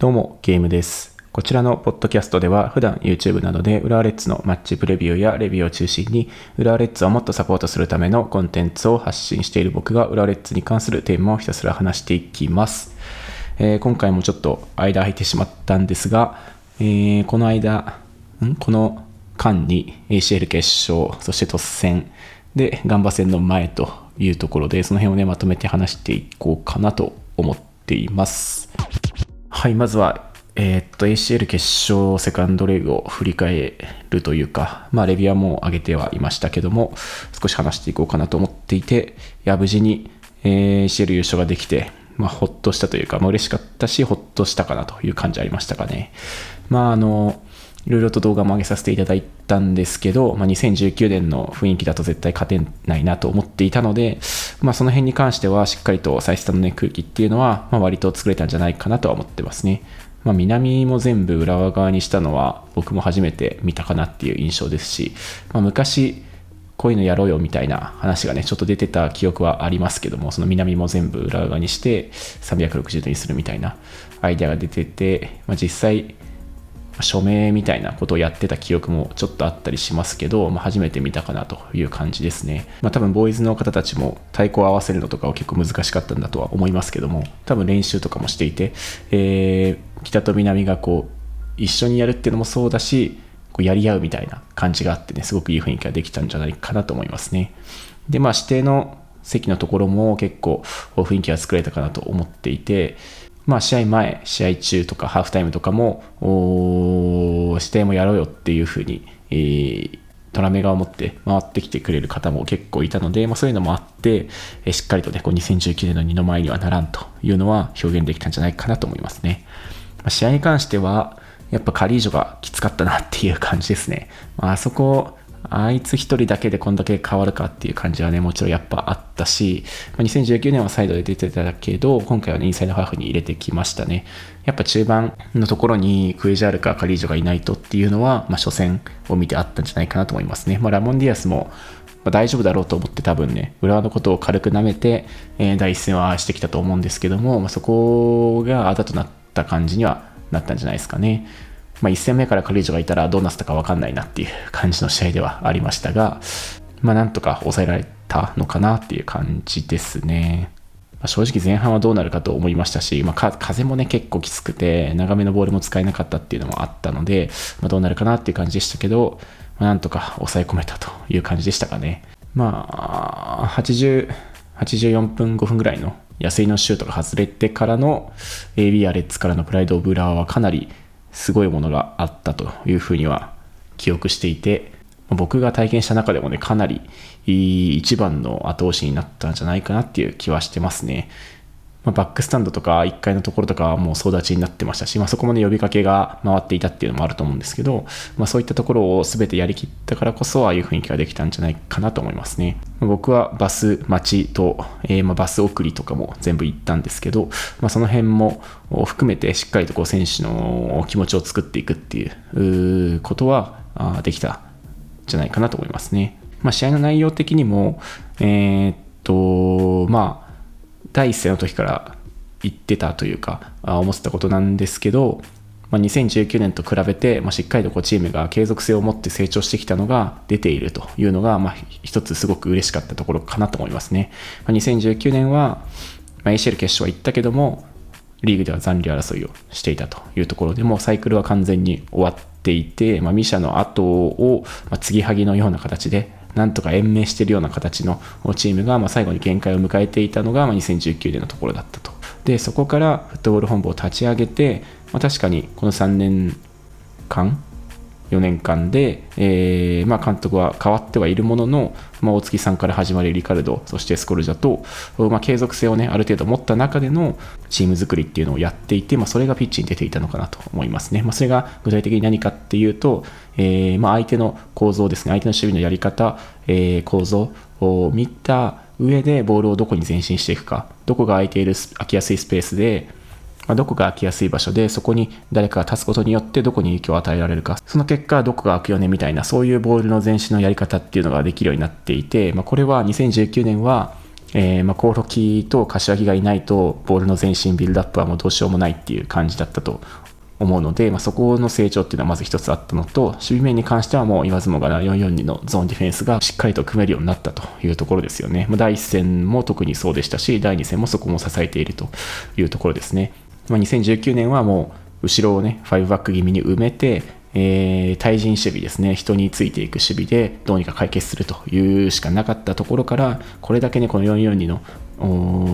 どうも、ゲームです。こちらのポッドキャストでは普段 YouTube などで浦和レッズのマッチプレビューやレビューを中心に浦和レッズをもっとサポートするためのコンテンツを発信している僕が浦和レッズに関するテーマをひたすら話していきます。えー、今回もちょっと間空いてしまったんですが、えー、この間、ん？この間に ACL 決勝、そして突戦でガンバ戦の前というところでその辺をねまとめて話していこうかなと思っています。はい、まずは、えー、っと、ACL 決勝セカンドレグを振り返るというか、まあ、レビューはもう上げてはいましたけども、少し話していこうかなと思っていて、いや、無事に、えー、ACL 優勝ができて、まあ、ほっとしたというか、まあ、嬉しかったし、ほっとしたかなという感じありましたかね。まあ、あの、いろいろと動画も上げさせていただいたんですけど、まあ、2019年の雰囲気だと絶対勝てないなと思っていたので、まあ、その辺に関してはしっかりとサイスタの、ね、空気っていうのは、まあ、割と作れたんじゃないかなとは思ってますね。まあ、南も全部浦和側にしたのは僕も初めて見たかなっていう印象ですし、まあ、昔こういうのやろうよみたいな話がねちょっと出てた記憶はありますけどもその南も全部裏側にして360度にするみたいなアイデアが出てて、まあ、実際署名みたいなことをやってた記憶もちょっとあったりしますけど、まあ、初めて見たかなという感じですね。まあ、多分ボーイズの方たちも太鼓を合わせるのとかは結構難しかったんだとは思いますけども、多分練習とかもしていて、えー、北と南がこう一緒にやるっていうのもそうだし、こうやり合うみたいな感じがあってね、すごくいい雰囲気ができたんじゃないかなと思いますね。で、まあ指定の席のところも結構雰囲気が作れたかなと思っていて、まあ、試合前、試合中とかハーフタイムとかも、指定もやろうよっていうふうに、えー、トラメ側を持って回ってきてくれる方も結構いたので、まあ、そういうのもあって、えー、しっかりとね、こう2019年の二の前にはならんというのは表現できたんじゃないかなと思いますね。まあ、試合に関しては、やっぱカリージョがきつかったなっていう感じですね。ま、あそこ、あいつ一人だけでこんだけ変わるかっていう感じはね、もちろんやっぱあったし、まあ、2019年はサイドで出てたけど、今回はね、インサイドハーフに入れてきましたね。やっぱ中盤のところにクエジャールかカリージョがいないとっていうのは、まあ、初戦を見てあったんじゃないかなと思いますね。まあ、ラモンディアスも、まあ、大丈夫だろうと思って多分ね、浦和のことを軽く舐めて、えー、第一戦はしてきたと思うんですけども、まあ、そこがあだとなった感じにはなったんじゃないですかね。まあ、1戦目からカリージョがいたらどうなったか分かんないなっていう感じの試合ではありましたが、まあ、なんとか抑えられたのかなっていう感じですね。まあ、正直前半はどうなるかと思いましたし、まあ、風もね結構きつくて長めのボールも使えなかったっていうのもあったので、まあ、どうなるかなっていう感じでしたけど、まあ、なんとか抑え込めたという感じでしたかね。まあ、80、84分5分ぐらいの安井のシュートが外れてからの AB アレッツからのプライド・オブ・ラーはかなりすごいものがあったというふうには記憶していて、僕が体験した中でもね、かなり一番の後押しになったんじゃないかなっていう気はしてますね。まあ、バックスタンドとか1階のところとかはもう総立ちになってましたし、まあ、そこまで呼びかけが回っていたっていうのもあると思うんですけど、まあ、そういったところを全てやりきったからこそああいう雰囲気ができたんじゃないかなと思いますね。僕はバス待ちと、えー、まバス送りとかも全部行ったんですけど、まあ、その辺も含めてしっかりとこう選手の気持ちを作っていくっていうことはできたんじゃないかなと思いますね。ま、試合の内容的にも、えー、っと、まあ、第一声の時から言ってたというか思ってたことなんですけど、まあ、2019年と比べて、ま、しっかりとこうチームが継続性を持って成長してきたのが出ているというのが、まあ、一つすごく嬉しかったところかなと思いますね。まあ、2019年は、ま、ACL 決勝は行ったけどもリーグでは残留争いをしていたというところでもサイクルは完全に終わっていて、まあ、ミシャの後を、まあ、継ぎはぎのような形でなんとか延命しているような形のチームが、まあ、最後に限界を迎えていたのが、まあ、2019年のところだったと。で、そこからフットボール本部を立ち上げて、まあ、確かにこの3年間、4年間で、えーまあ、監督は変わってはいるものの、まあ、大月さんから始まりリカルドそしてスコルジャと、まあ、継続性を、ね、ある程度持った中でのチーム作りっていうのをやっていて、まあ、それがピッチに出ていたのかなと思いますね、まあ、それが具体的に何かっていうと、えーまあ、相手の構造ですね。相手の守備のやり方、えー、構造を見た上でボールをどこに前進していくかどこが空いている空きやすいスペースでまあ、どこが空きやすい場所で、そこに誰かが立つことによってどこに影響を与えられるか、その結果、どこが空くよねみたいな、そういうボールの前進のやり方っていうのができるようになっていて、まあ、これは2019年は、えー、まあ、コオロキと柏木がいないとボールの前進ビルドアップはもうどうしようもないっていう感じだったと思うので、まあ、そこの成長っていうのはまず一つあったのと守備面に関してはもう言わずもがな442のゾーンディフェンスがしっかりと組めるようになったというところですよね、まあ、第1戦も特にそうでしたし第2戦もそこも支えているというところですね、まあ、2019年はもう後ろをね5バック気味に埋めてえー、対人守備ですね、人についていく守備でどうにか解決するというしかなかったところから、これだけね、この442の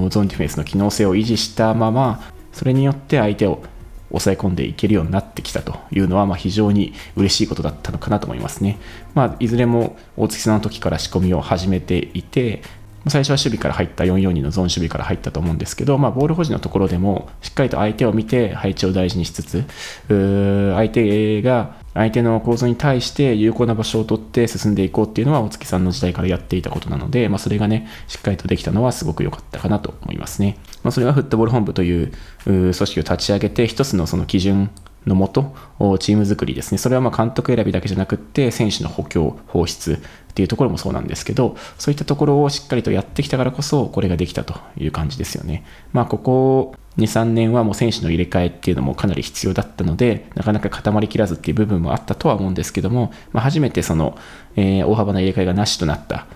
ゾーンディフェンスの機能性を維持したまま、それによって相手を抑え込んでいけるようになってきたというのは、まあ、非常に嬉しいことだったのかなと思いますね。まあ、いずれも大月さんの時から仕込みを始めていて、最初は守備から入った442のゾーン守備から入ったと思うんですけど、まあ、ボール保持のところでもしっかりと相手を見て配置を大事にしつつ相手が相手の構造に対して有効な場所を取って進んでいこうっていうのは大月さんの時代からやっていたことなので、まあ、それがねしっかりとできたのはすごく良かったかなと思いますね、まあ、それはフットボール本部という組織を立ち上げて一つのその基準のもと、チーム作りですね。それはま監督選びだけじゃなくって、選手の補強、放出っていうところもそうなんですけど、そういったところをしっかりとやってきたからこそ、これができたという感じですよね。まあ、ここ2、3年はもう選手の入れ替えっていうのもかなり必要だったので、なかなか固まりきらずっていう部分もあったとは思うんですけども、まあ、初めてその、えー、大幅な入れ替えがなしとなった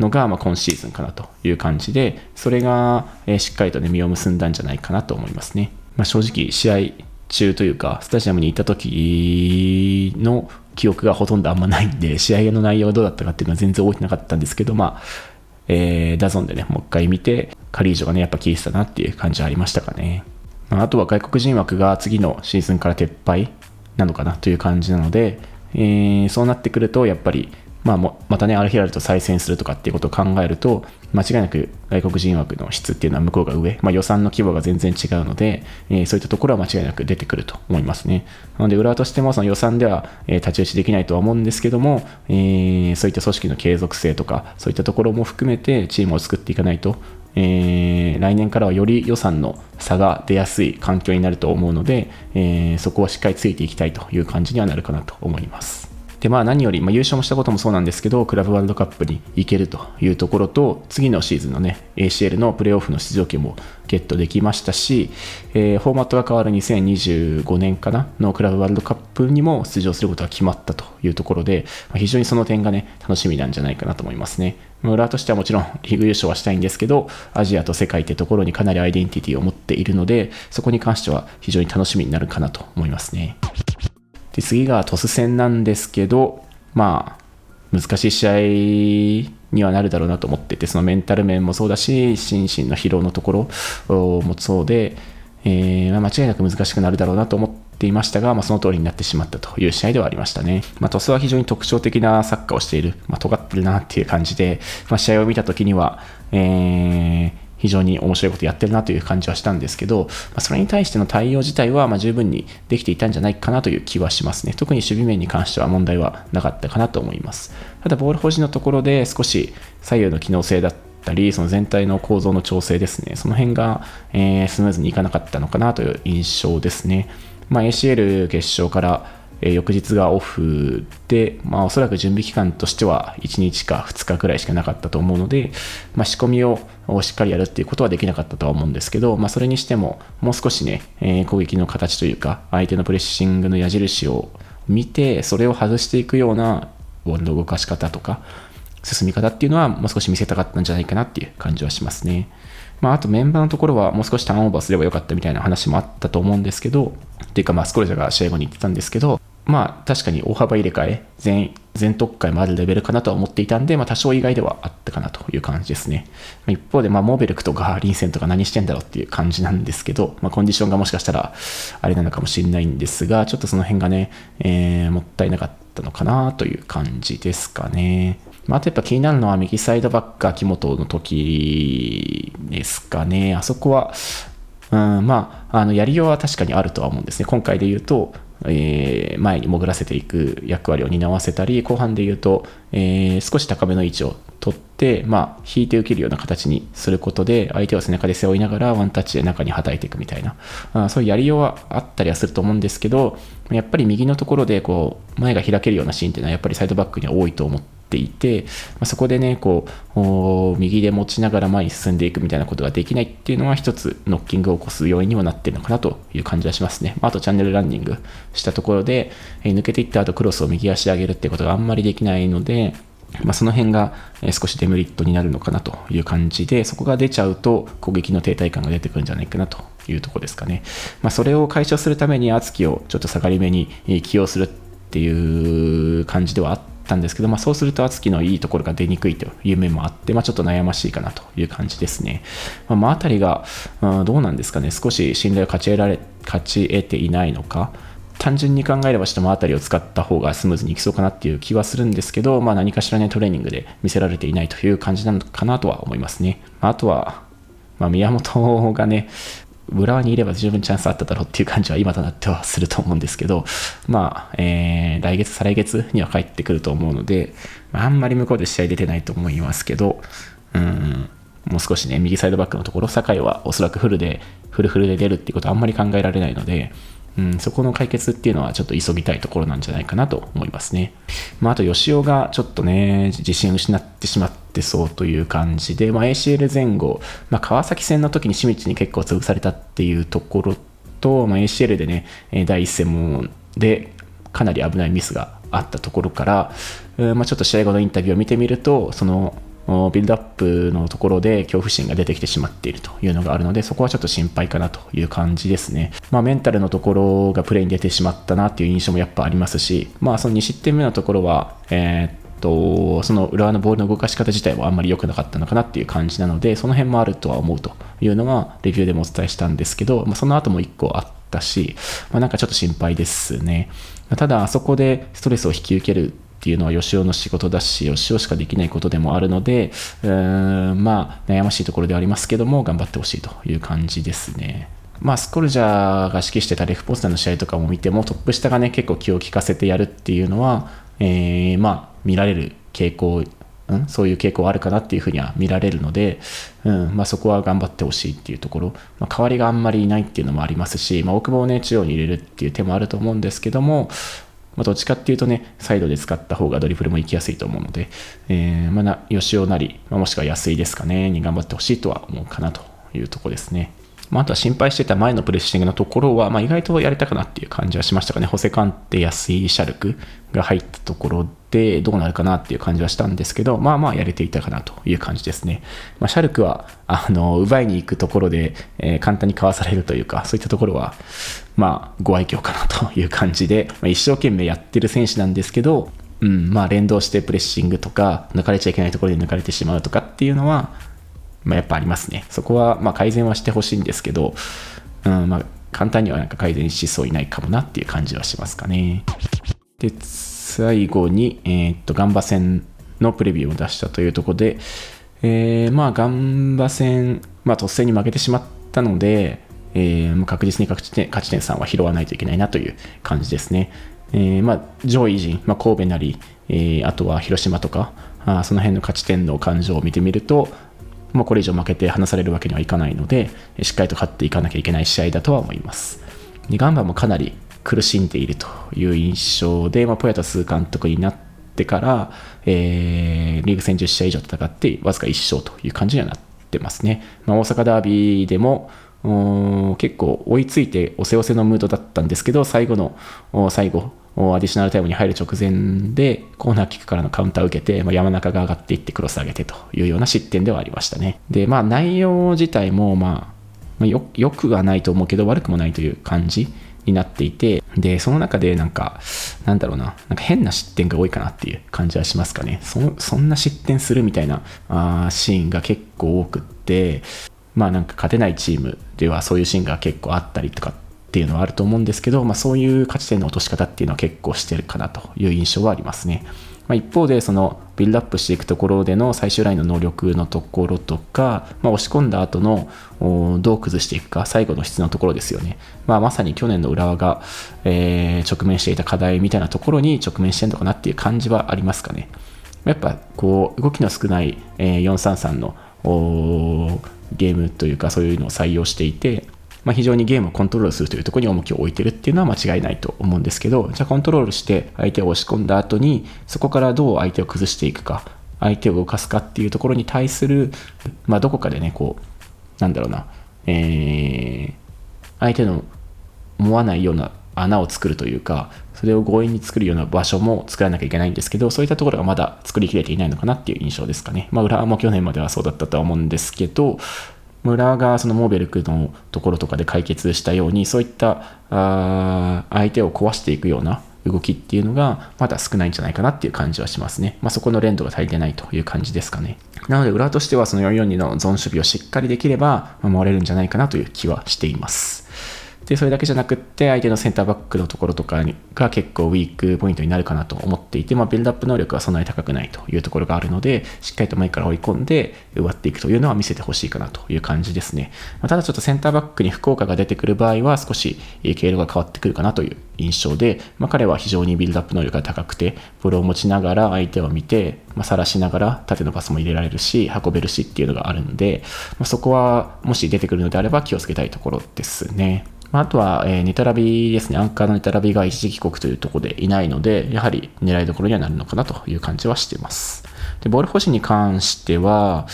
のが、ま今シーズンかなという感じで、それが、えしっかりとね、実を結んだんじゃないかなと思いますね。まあ、正直、試合中というか、スタジアムに行った時の記憶がほとんどあんまないんで、試合の内容がどうだったかっていうのは全然覚えてなかったんですけど、まあ、えー、ダゾンでね、もう一回見て、カリージョがね、やっぱ効いてたなっていう感じはありましたかね。あ、あとは外国人枠が次のシーズンから撤廃なのかなという感じなので、えー、そうなってくると、やっぱりまあ、またね、アルヒラルと再戦するとかっていうことを考えると、間違いなく外国人枠の質っていうのは向こうが上、まあ、予算の規模が全然違うので、えー、そういったところは間違いなく出てくると思いますね。なので、裏としてもその予算では、えー、太刀打ちできないとは思うんですけども、えー、そういった組織の継続性とか、そういったところも含めてチームを作っていかないと、えー、来年からはより予算の差が出やすい環境になると思うので、えー、そこはしっかりついていきたいという感じにはなるかなと思います。で、まあ何より、まあ、優勝もしたこともそうなんですけど、クラブワールドカップに行けるというところと、次のシーズンのね、ACL のプレーオフの出場権もゲットできましたし、えー、フォーマットが変わる2025年かなのクラブワールドカップにも出場することが決まったというところで、まあ、非常にその点がね、楽しみなんじゃないかなと思いますね。浦和としてはもちろん リーグ優勝はしたいんですけど、アジアと世界ってところにかなりアイデンティティを持っているので、そこに関しては非常に楽しみになるかなと思いますね。で次がトス戦なんですけど、まあ、難しい試合にはなるだろうなと思ってて、そのメンタル面もそうだし、心身の疲労のところもそうで、えー、ま、間違いなく難しくなるだろうなと思っていましたが、まあ、その通りになってしまったという試合ではありましたね。まあ、トスは非常に特徴的なサッカーをしている、まあ、尖ってるなっていう感じで、まあ、試合を見たときには、えー非常に面白いことやってるなという感じはしたんですけど、まあ、それに対しての対応自体はま十分にできていたんじゃないかなという気はしますね。特に守備面に関しては問題はなかったかなと思います。ただ、ボール保持のところで少し左右の機能性だったり、その全体の構造の調整ですね、その辺が、え、スムーズにいかなかったのかなという印象ですね。まあ、ACL 決勝からえ翌日がオフで、まあ、おそらく準備期間としては1日か2日くらいしかなかったと思うので、まあ、仕込みをしっかりやるっていうことはできなかったとは思うんですけど、まあ、それにしてももう少しね、えー、攻撃の形というか相手のプレッシングの矢印を見てそれを外していくようなボールの動かし方とか進み方っていうのはもう少し見せたかったんじゃないかなっていう感じはしますね。まあ、あとメンバーのところはもう少しターンオーバーすればよかったみたいな話もあったと思うんですけど、っていうかまあスコルジャが試合後に言ってたんですけど、まあ確かに大幅入れ替え、全全特会もあるレベルかなとは思っていたんで、まあ多少意外ではあったかなという感じですね。一方で、まあモーベルクとかリンセンとか何してんだろうっていう感じなんですけど、まあコンディションがもしかしたらあれなのかもしれないんですが、ちょっとその辺がね、えー、もったいなかったのかなという感じですかね。まあ、あとやっぱ気になるのは右サイドバック秋元の時ですかね。あそこは、うん、まあ、あのやりようは確かにあるとは思うんですね。今回で言うと、えー、前に潜らせていく役割を担わせたり、後半で言うと、えー、少し高めの位置を取って、まあ、引いて受けるような形にすることで、相手を背中で背負いながらワンタッチで中にはたいていくみたいな、あそういうやりようはあったりはすると思うんですけど、やっぱり右のところでこう前が開けるようなシーンっていうのはやっぱりサイドバックには多いと思ってていて、まあ、そこでね、こう、右で持ちながら前に進んでいくみたいなことができないっていうのは一つノッキングを起こす要因にもなってるのかなという感じはしますね。まあ、とチャンネルランニングしたところで、え抜けていった後クロスを右足上げるってことがあんまりできないので、まあ、その辺が少しデメリットになるのかなという感じで、そこが出ちゃうと攻撃の停滞感が出てくるんじゃないかなというとこですかね。まあ、それを解消するために、敦貴をちょっと下がり目に起用するっていう感じではあったたんですけど、まあ、そうすると敦貴のいいところが出にくいという面もあって、まあ、ちょっと悩ましいかなという感じですね。まあ、まあ、たりが、うん、どうなんですかね、少し信頼を勝ち得られ勝ち得ていないのか。単純に考えれば下回りを使った方がスムーズにいきそうかなっていう気はするんですけど、まあ、何かしらねトレーニングで見せられていないという感じなのかなとは思いますね。あとは、まあ、宮本がね、浦和にいれば十分チャンスあっただろうっていう感じは今となってはすると思うんですけど、まあ、えー、来月、再来月には帰ってくると思うので、あ、んまり向こうで試合出てないと思いますけど、うん、もう少しね、右サイドバックのところ、酒井はおそらくフルで、フルフルで出るっていうことはあんまり考えられないので、うん、そこの解決っていうのはちょっと急ぎたいところなんじゃないかなと思いますね。まあ、あと、吉尾がちょっとね、自信を失ってしまってそうという感じで、まあ、ACL 前後、まあ、川崎戦の時に清水に結構潰されたっていうところと、まあ、ACL でね、第一戦もでかなり危ないミスがあったところから、まあ、ちょっと試合後のインタビューを見てみると、そのビルドアップのところで恐怖心が出てきてしまっているというのがあるので、そこはちょっと心配かなという感じですね。まあ、メンタルのところがプレーに出てしまったなっていう印象もやっぱありますし、まあ、その2失点目のところは、えーとその裏のボールの動かし方自体はあんまり良くなかったのかなっていう感じなのでその辺もあるとは思うというのがレビューでもお伝えしたんですけど、まあ、その後も1個あったし、まあ、なんかちょっと心配ですねただあそこでストレスを引き受けるっていうのは吉尾の仕事だし、吉尾しかできないことでもあるので、うーんまあ、悩ましいところではありますけども、頑張ってほしいという感じですね。まあ、スコルジャーが指揮してたレフポスターの試合とかも見ても、トップ下がね、結構気を利かせてやるっていうのは、えー、まあ、見られる傾向、うん、そういう傾向あるかなっていうふうには見られるので、うん？まあ、そこは頑張ってほしいっていうところ、まあ、代わりがあんまりいないっていうのもありますし、まあ、大久保をね、中央に入れるっていう手もあると思うんですけども、まあ、どっちかっていうとね、サイドで使った方がドリブルも行きやすいと思うので、えー、まあな、吉尾なり、まあ、もしくは安いですかね、に頑張ってほしいとは思うかなというとこですね。まあ、あとは心配してた前のプレッシングのところは、まあ、意外とやれたかなっていう感じはしましたかね。ホセカンテ、安いシャルクが入ったところでどうなるかなっていう感じはしたんですけど、まあまあやれていたかなという感じですね。まあ、シャルクは、あの、奪いに行くところで、えー、簡単にかわされるというか、そういったところは、まあ、ご愛嬌かなという感じで、まあ、一生懸命やってる選手なんですけど、うん、まあ連動してプレッシングとか、抜かれちゃいけないところで抜かれてしまうとかっていうのは、まあ、やっぱありますね。そこは、ま、改善はしてほしいんですけど、うん、まあ、簡単にはなんか改善しそういないかもなっていう感じはしますかね。で、最後に、えー、っと、ガンバ戦のプレビューを出したというところで、えー、まあ、ガンバ戦、まあ、突然に負けてしまったので、えー、確実に勝ち点勝ち点3は拾わないといけないなという感じですね。えー、まあ、上位陣、まあ、神戸なり、えー、あとは広島とか、あその辺の勝ち点の感情を見てみると、まあ、これ以上負けて離されるわけにはいかないので、しっかりと勝っていかなきゃいけない試合だとは思います。でガンバもかなり苦しんでいるという印象で、まあ、ポヤタス監督になってから、えー、リーグ戦10試合以上戦って、わずか1勝という感じにはなってますね。まあ、大阪ダービーでも、結構追いついて押せ押せのムードだったんですけど、最後の、最後、アディショナルタイムに入る直前でコーナーキックからのカウンターを受けて、まあ、山中が上がっていってクロス上げてというような失点ではありましたね。で、まあ内容自体もまあ、よよくはないと思うけど悪くもないという感じになっていて、で、その中でなんか、なんだろうな、なんか変な失点が多いかなっていう感じはしますかね。そそんな失点するみたいなあーシーンが結構多くって、まあなんか勝てないチームではそういうシーンが結構あったりとかっていうのはあると思うんですけど、まあ、そういう勝ち点の落とし方っていうのは結構してるかなという印象はありますね。まあ、一方でそのビルドアップしていくところでの最終ラインの能力のところとか、まあ、押し込んだ後のどう崩していくか最後の質のところですよね、まあ、まさに去年の浦和が、えー、直面していた課題みたいなところに直面してるのかなっていう感じはありますかねやっぱこう動きの少ない、えー、433のゲームというかそういうのを採用していてまあ、非常にゲームをコントロールするというところに重きを置いてるっていうのは間違いないと思うんですけど、じゃあコントロールして相手を押し込んだ後に、そこからどう相手を崩していくか、相手を動かすかっていうところに対する、まあ、どこかでね、こう、なんだろうな、えー、相手の思わないような穴を作るというか、それを強引に作るような場所も作らなきゃいけないんですけど、そういったところがまだ作りきれていないのかなっていう印象ですかね。まあ、浦和も去年まではそうだったとは思うんですけど、村がそのモーベルクのところとかで解決したようにそういったあ相手を壊していくような動きっていうのがまだ少ないんじゃないかなっていう感じはしますね。まあ、そこの連動が足りてないという感じですかね。なので裏としてはその442のゾーン守備をしっかりできれば守れるんじゃないかなという気はしています。で、それだけじゃなくって、相手のセンターバックのところとかが結構ウィークポイントになるかなと思っていて、まあ、ビルドアップ能力はそんなに高くないというところがあるので、しっかりと前から追い込んで奪っていくというのは見せてほしいかなという感じですね。まあ、ただちょっとセンターバックに福岡が出てくる場合は少し経路が変わってくるかなという印象で、まあ、彼は非常にビルドアップ能力が高くて、ボールを持ちながら相手を見て、まあ、晒しながら縦のパスも入れられるし、運べるしっていうのがあるんで、まあ、そこはもし出てくるのであれば気をつけたいところですね。まあとは、えー、ネタラビですね。アンカーのネタラビが一時帰国というところでいないので、やはり狙いどころにはなるのかなという感じはしています。で、ボール保持に関しては、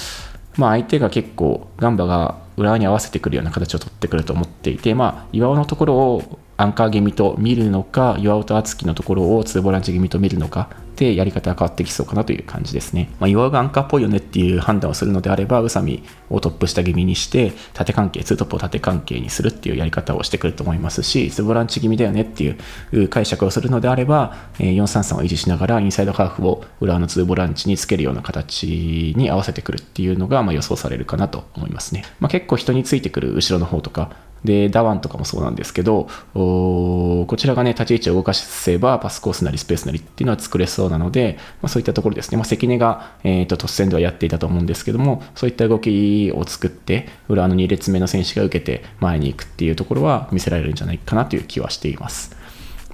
まあ相手が結構ガンバが浦和に合わせてくるような形を取ってくると思っていて、まあ岩尾のところをアンカー気味と見るのか、岩尾と敦樹のところをツーボランチ気味と見るのかでやり方が変わってきそうかなという感じですね。まあ、岩がアンカーっぽいよねっていう判断をするのであれば、宇佐美をトップ下気味にして、縦関係、ツートップを縦関係にするっていうやり方をしてくると思いますし、ツボランチ気味だよねっていう解釈をするのであれば、433を維持しながら、インサイドハーフを裏のツボランチにつけるような形に合わせてくるっていうのがま予想されるかなと思いますね。まあ、結構人についてくる後ろの方とか、で、ダワンとかもそうなんですけど、こちらがね、立ち位置を動かせば、パスコースなりスペースなりっていうのは作れそうなので、まあ、そういったところですね。まあ、関根が、えーと、突然ではやっていたと思うんですけども、そういった動きを作って、裏の2列目の選手が受けて前に行くっていうところは見せられるんじゃないかなという気はしています。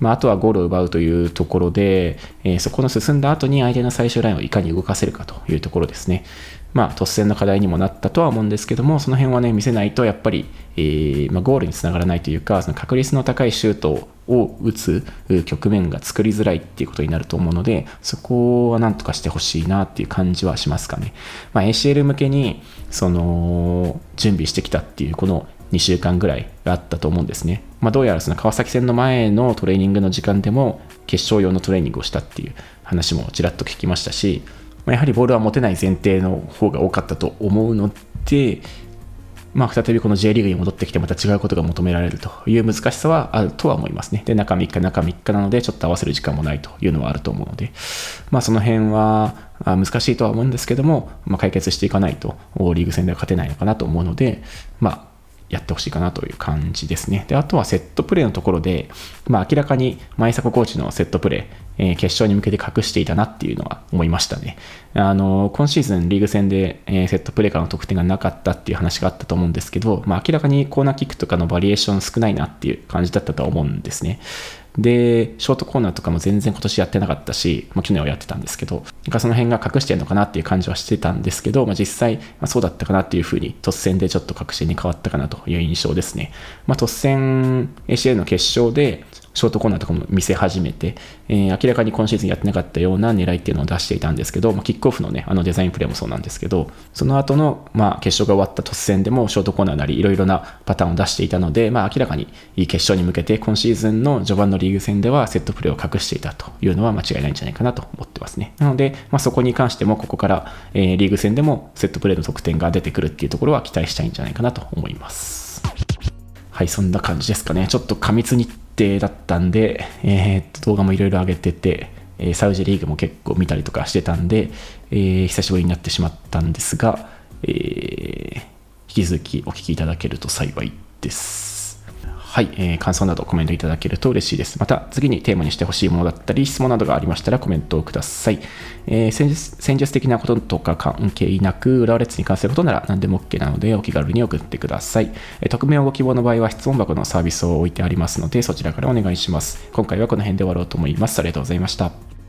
まあ、あとはゴールを奪うというところで、えー、そこの進んだ後に相手の最終ラインをいかに動かせるかというところですね。まあ、突然の課題にもなったとは思うんですけども、その辺はね、見せないと、やっぱり、えー、まあ、ゴールにつながらないというか、その確率の高いシュートを打つ局面が作りづらいっていうことになると思うので、そこはなんとかしてほしいなっていう感じはしますかね。まあ、ACL 向けに、その、準備してきたっていう、この2週間ぐらいがあったと思うんですね。まあ、どうやらその川崎戦の前のトレーニングの時間でも、決勝用のトレーニングをしたっていう話もちらっと聞きましたし、まやはりボールは持てない前提の方が多かったと思うので、まあ、再びこの J リーグに戻ってきてまた違うことが求められるという難しさはあるとは思いますね。で、中3日、中3日なので、ちょっと合わせる時間もないというのはあると思うので、まあ、その辺は難しいとは思うんですけども、まあ、解決していかないと、リーグ戦では勝てないのかなと思うので、まあ、やってほしいかなという感じですね。で、あとはセットプレーのところで、まあ明らかに前迫コーチのセットプレー、えー、決勝に向けて隠していたなっていうのは思いましたね。あの、今シーズンリーグ戦で、えー、セットプレーからの得点がなかったっていう話があったと思うんですけど、まあ明らかにコーナーキックとかのバリエーション少ないなっていう感じだったと思うんですね。で、ショートコーナーとかも全然今年やってなかったし、まあ、去年はやってたんですけど、なんかその辺が隠してるのかなっていう感じはしてたんですけど、まあ、実際、まあ、そうだったかなっていうふうに、突然でちょっと確信に変わったかなという印象ですね。まあ、突然 ACL の決勝で、ショートコーナーとかも見せ始めて、えー、明らかに今シーズンやってなかったような狙いっていうのを出していたんですけど、まあ、キックオフのね、あのデザインプレーもそうなんですけど、その後の、まあ、決勝が終わった突戦でもショートコーナーなりいろいろなパターンを出していたので、まあ、明らかにいい決勝に向けて今シーズンの序盤のリーグ戦ではセットプレーを隠していたというのは間違いないんじゃないかなと思ってますね。なので、まあ、そこに関してもここから、えー、リーグ戦でもセットプレーの得点が出てくるっていうところは期待したいんじゃないかなと思います。はい、そんな感じですかね。ちょっと過密日定だったんで、えー、っと動画もいろいろ上げてて、えサウジリーグも結構見たりとかしてたんで、えー、久しぶりになってしまったんですが、えー、引き続きお聞きいただけると幸いです。はい、えー、感想などコメントいただけると嬉しいです。また、次にテーマにしてほしいものだったり、質問などがありましたらコメントをください。えー、戦術戦術的なこととか関係なく、浦和レッズに関することなら何でも OK なので、お気軽に送ってください。えー、匿名をご希望の場合は質問箱のサービスを置いてありますので、そちらからお願いします。今回はこの辺で終わろうと思います。ありがとうございました。